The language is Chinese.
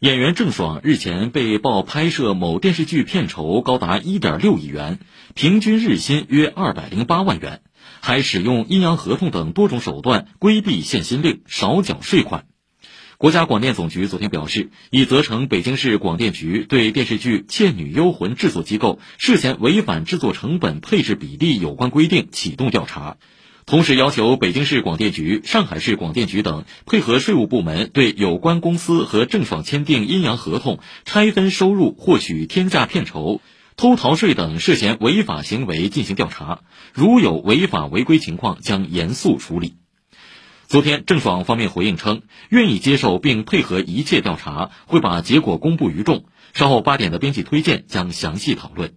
演员郑爽日前被曝拍摄某电视剧片酬高达一点六亿元，平均日薪约二百零八万元，还使用阴阳合同等多种手段规避限薪令、少缴税款。国家广电总局昨天表示，已责成北京市广电局对电视剧《倩女幽魂》制作机构涉嫌违反制作成本配置比例有关规定启动调查。同时要求北京市广电局、上海市广电局等配合税务部门对有关公司和郑爽签订阴阳合同、拆分收入、获取天价片酬、偷逃税等涉嫌违法行为进行调查，如有违法违规情况，将严肃处理。昨天，郑爽方面回应称，愿意接受并配合一切调查，会把结果公布于众。稍后八点的编辑推荐将详细讨论。